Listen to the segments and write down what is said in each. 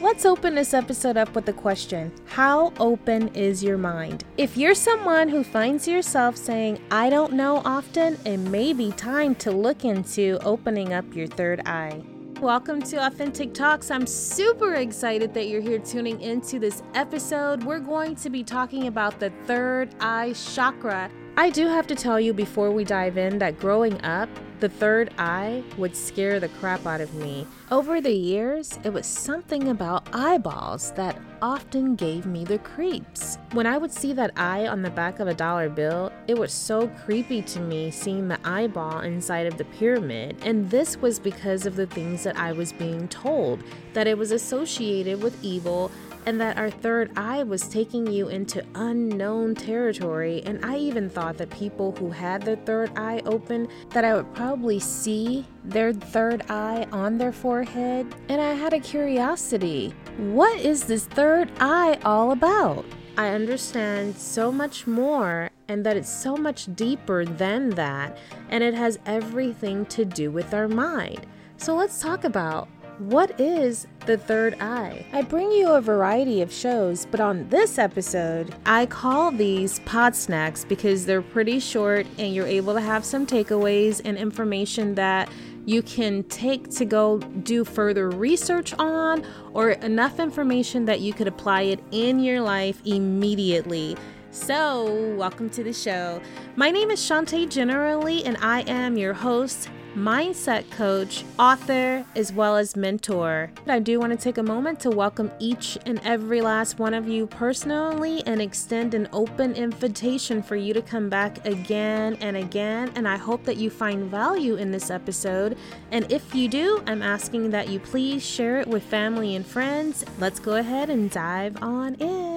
Let's open this episode up with a question How open is your mind? If you're someone who finds yourself saying, I don't know often, it may be time to look into opening up your third eye. Welcome to Authentic Talks. I'm super excited that you're here tuning into this episode. We're going to be talking about the third eye chakra. I do have to tell you before we dive in that growing up, the third eye would scare the crap out of me. Over the years, it was something about eyeballs that often gave me the creeps. When I would see that eye on the back of a dollar bill, it was so creepy to me seeing the eyeball inside of the pyramid. And this was because of the things that I was being told that it was associated with evil and that our third eye was taking you into unknown territory. And I even thought that people who had their third eye open, that I would probably see their third eye on their forehead. And I had a curiosity what is this third eye all about? I understand so much more and that it's so much deeper than that, and it has everything to do with our mind. So let's talk about what is the third eye? I bring you a variety of shows, but on this episode, I call these pod snacks because they're pretty short and you're able to have some takeaways and information that you can take to go do further research on or enough information that you could apply it in your life immediately. So, welcome to the show. My name is Shantae Generally, and I am your host mindset coach, author, as well as mentor. I do want to take a moment to welcome each and every last one of you personally and extend an open invitation for you to come back again and again. And I hope that you find value in this episode. And if you do, I'm asking that you please share it with family and friends. Let's go ahead and dive on in.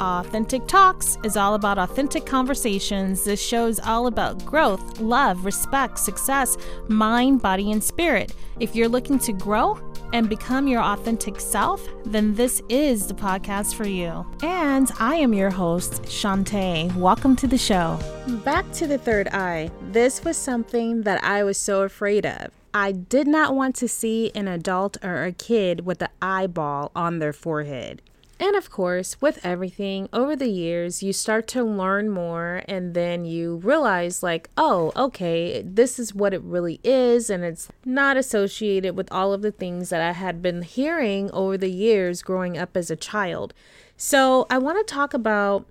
Authentic Talks is all about authentic conversations. This show is all about growth, love, respect, success, mind, body, and spirit. If you're looking to grow and become your authentic self, then this is the podcast for you. And I am your host, Shantae. Welcome to the show. Back to the third eye. This was something that I was so afraid of. I did not want to see an adult or a kid with an eyeball on their forehead. And of course, with everything over the years, you start to learn more and then you realize, like, oh, okay, this is what it really is. And it's not associated with all of the things that I had been hearing over the years growing up as a child. So I want to talk about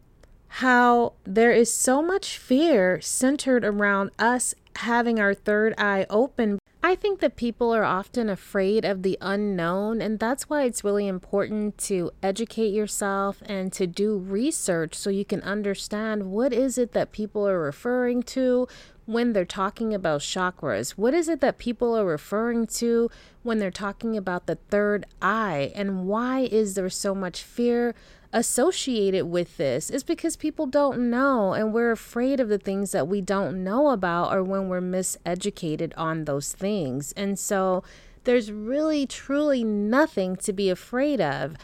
how there is so much fear centered around us having our third eye open I think that people are often afraid of the unknown, and that's why it's really important to educate yourself and to do research so you can understand what is it that people are referring to when they're talking about chakras. What is it that people are referring to when they're talking about the third eye, and why is there so much fear associated with this is because people don't know and we're afraid of the things that we don't know about or when we're miseducated on those things. And so there's really truly nothing to be afraid of.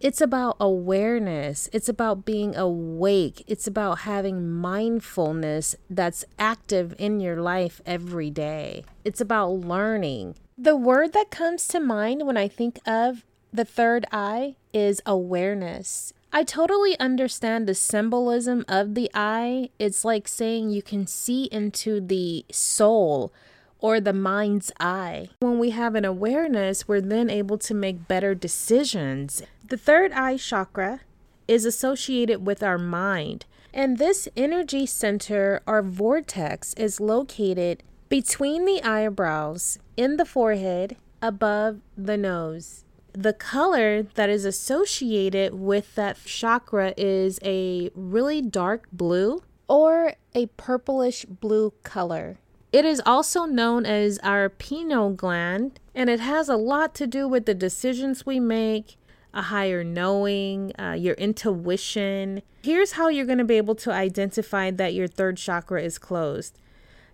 It's about awareness. It's about being awake. It's about having mindfulness that's active in your life every day. It's about learning. The word that comes to mind when I think of the third eye is awareness. I totally understand the symbolism of the eye. It's like saying you can see into the soul or the mind's eye. When we have an awareness, we're then able to make better decisions. The third eye chakra is associated with our mind. And this energy center or vortex is located between the eyebrows, in the forehead, above the nose. The color that is associated with that chakra is a really dark blue or a purplish blue color. It is also known as our pineal gland, and it has a lot to do with the decisions we make, a higher knowing, uh, your intuition. Here's how you're going to be able to identify that your third chakra is closed.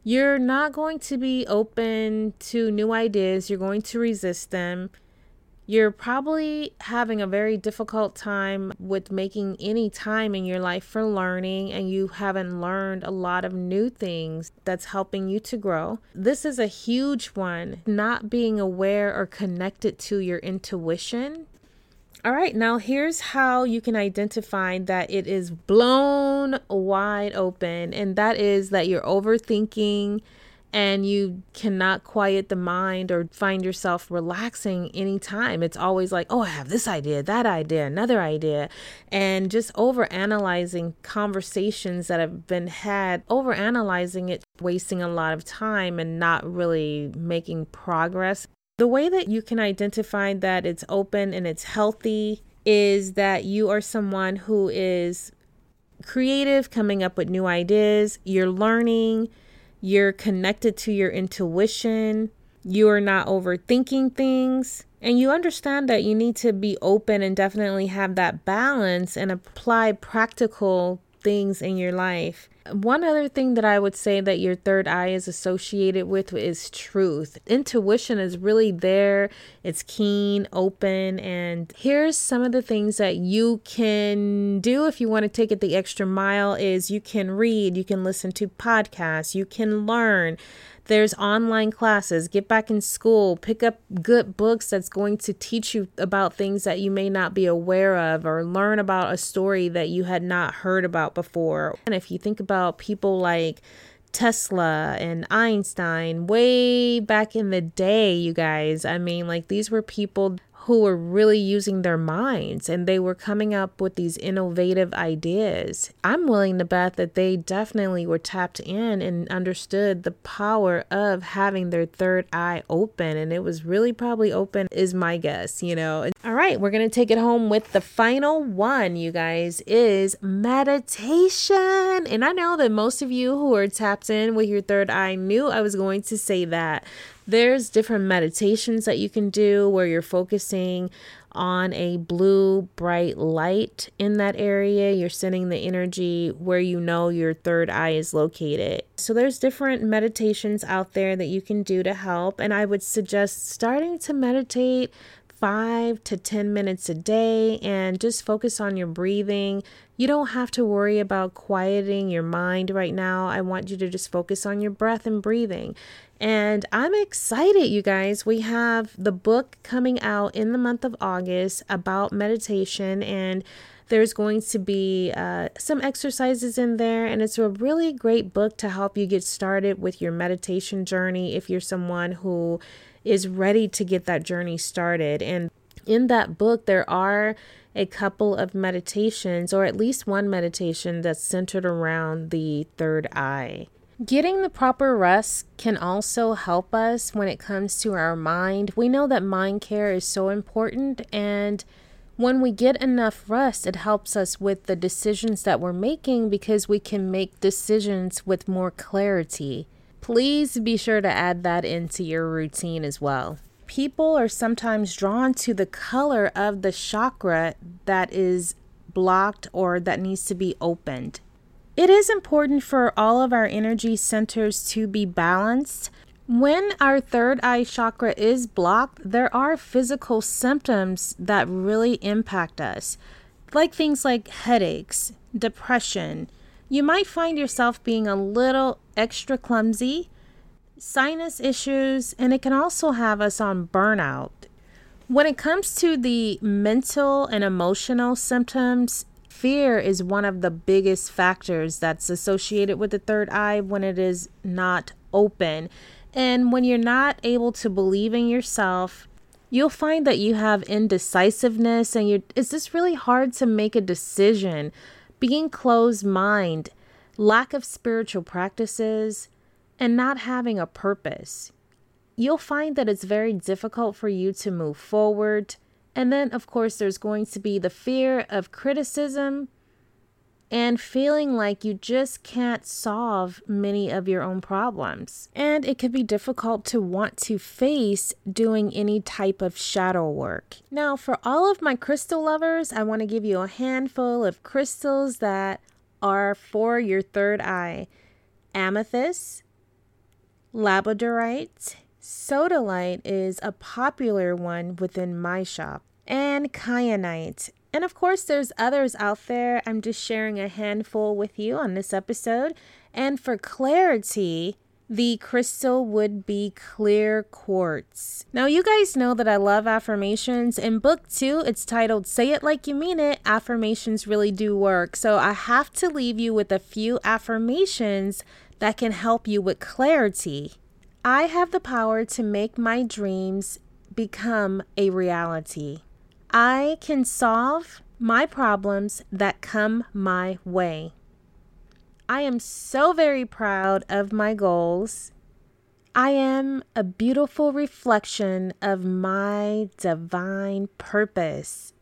You're not going to be open to new ideas, you're going to resist them. You're probably having a very difficult time with making any time in your life for learning, and you haven't learned a lot of new things that's helping you to grow. This is a huge one, not being aware or connected to your intuition all right, now here's how you can identify that it is blown wide open, and that is that you're overthinking and you cannot quiet the mind or find yourself relaxing anytime. It's always like, oh, I have this idea, that idea, another idea, and just over analyzing conversations that have been had, over analyzing it, wasting a lot of time and not really making progress. The way that you can identify that it's open and it's healthy is that you are someone who is creative, coming up with new ideas, you're learning, you're connected to your intuition, you are not overthinking things, and you understand that you need to be open and definitely have that balance and apply practical things in your life. One other thing that I would say that your third eye is associated with is truth. Intuition is really there, it's keen, open, and here's some of the things that you can do if you want to take it the extra mile is you can read, you can listen to podcasts, you can learn. There's online classes, get back in school, pick up good books that's going to teach you about things that you may not be aware of, or learn about a story that you had not heard about before. And if you think about people like Tesla and Einstein way back in the day, you guys, I mean, like these were people who were really using their minds and they were coming up with these innovative ideas. I'm willing to bet that they definitely were tapped in and understood the power of having their third eye open. And it was really probably open, is my guess, you know. All right, we're going to take it home with the final one, you guys, is meditation. And I know that most of you who are tapped in with your third eye knew I was going to say that. There's different meditations that you can do where you're focusing on a blue bright light in that area. You're sending the energy where you know your third eye is located. So there's different meditations out there that you can do to help and I would suggest starting to meditate five to 10 minutes a day and just focus on your breathing. You don't have to worry about quieting your mind right now. I want you to just focus on your breath and breathing. And I'm excited, you guys. We have the book coming out in the month of August about meditation, and there's going to be uh, some exercises in there. And it's a really great book to help you get started with your meditation journey if you're someone who is ready to get that journey started. And in that book, there are a couple of meditations, or at least one meditation that's centered around the third eye. Getting the proper rest can also help us when it comes to our mind. We know that mind care is so important, and when we get enough rest, it helps us with the decisions that we're making because we can make decisions with more clarity please be sure to add that into your routine as well. People are sometimes drawn to the color of the chakra that is blocked or that needs to be opened. It is important for all of our energy centers to be balanced. When our third eye chakra is blocked, there are physical symptoms that really impact us, like things like headaches, depression, you might find yourself being a little extra clumsy, sinus issues, and it can also have us on burnout. When it comes to the mental and emotional symptoms, fear is one of the biggest factors that's associated with the third eye when it is not open. And when you're not able to believe in yourself, you'll find that you have indecisiveness and you're it's just really hard to make a decision. Being closed mind, lack of spiritual practices, and not having a purpose. You'll find that it's very difficult for you to move forward. And then, of course, there's going to be the fear of criticism and feeling like you just can't solve many of your own problems. And it could be difficult to want to face doing any type of shadow work. Now, for all of my crystal lovers, I want to give you a handful of crystals that are for your third eye amethyst, labradorite, sodalite is a popular one within my shop, and kyanite. And of course, there's others out there. I'm just sharing a handful with you on this episode. And for clarity, the crystal would be clear quartz. Now, you guys know that I love affirmations. In book two, it's titled Say It Like You Mean It Affirmations Really Do Work. So, I have to leave you with a few affirmations that can help you with clarity. I have the power to make my dreams become a reality. I can solve my problems that come my way. I am so very proud of my goals. I am a beautiful reflection of my divine purpose.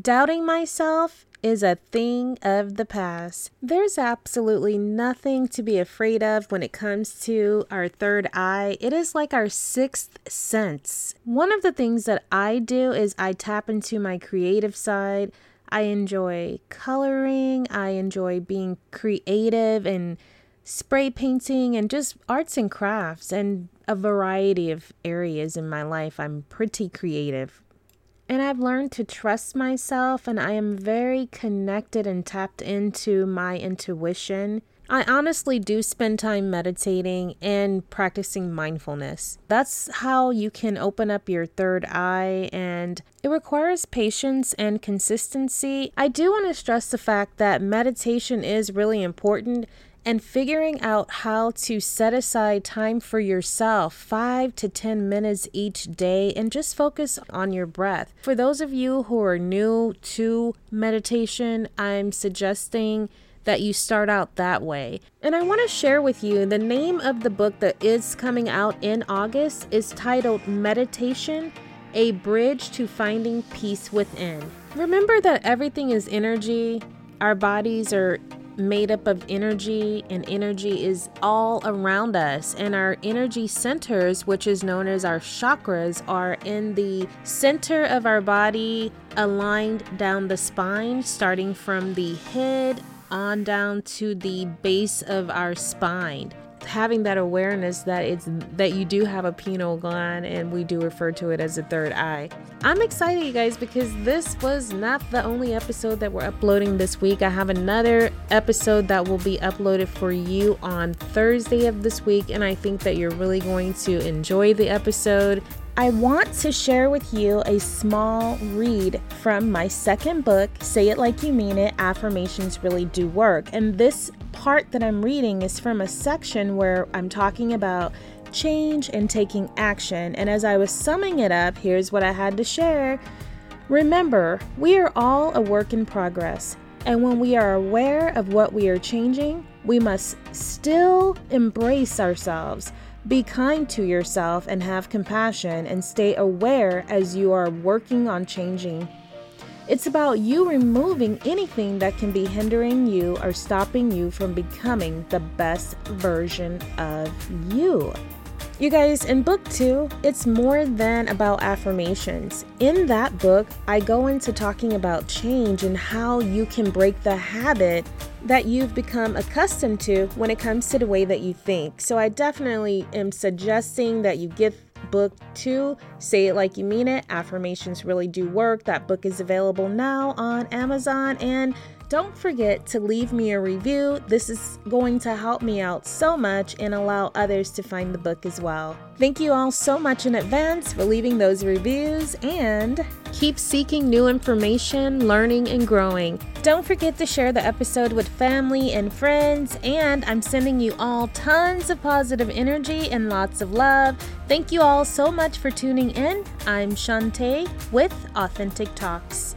Doubting myself is a thing of the past. There's absolutely nothing to be afraid of when it comes to our third eye. It is like our sixth sense. One of the things that I do is I tap into my creative side. I enjoy coloring, I enjoy being creative and spray painting and just arts and crafts and a variety of areas in my life. I'm pretty creative. And I've learned to trust myself, and I am very connected and tapped into my intuition. I honestly do spend time meditating and practicing mindfulness. That's how you can open up your third eye, and it requires patience and consistency. I do want to stress the fact that meditation is really important and figuring out how to set aside time for yourself, five to 10 minutes each day, and just focus on your breath. For those of you who are new to meditation, I'm suggesting that you start out that way. And I want to share with you the name of the book that is coming out in August is titled Meditation A Bridge to Finding Peace Within. Remember that everything is energy, our bodies are made up of energy, and energy is all around us. And our energy centers, which is known as our chakras, are in the center of our body, aligned down the spine, starting from the head on down to the base of our spine having that awareness that it's that you do have a pineal gland and we do refer to it as a third eye. I'm excited you guys because this was not the only episode that we're uploading this week. I have another episode that will be uploaded for you on Thursday of this week and I think that you're really going to enjoy the episode. I want to share with you a small read from my second book, Say It Like You Mean It Affirmations Really Do Work. And this part that I'm reading is from a section where I'm talking about change and taking action. And as I was summing it up, here's what I had to share. Remember, we are all a work in progress. And when we are aware of what we are changing, we must still embrace ourselves be kind to yourself and have compassion and stay aware as you are working on changing. It's about you removing anything that can be hindering you or stopping you from becoming the best version of you. You guys, in book two, it's more than about affirmations. In that book, I go into talking about change and how you can break the habit that you've become accustomed to when it comes to the way that you think. So, I definitely am suggesting that you get book two, Say It Like You Mean It. Affirmations really do work. That book is available now on Amazon and Don't forget to leave me a review. This is going to help me out so much and allow others to find the book as well. Thank you all so much in advance for leaving those reviews and keep seeking new information, learning, and growing. Don't forget to share the episode with family and friends, and I'm sending you all tons of positive energy and lots of love. Thank you all so much for tuning in. I'm Shantae with Authentic Talks.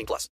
18 plus.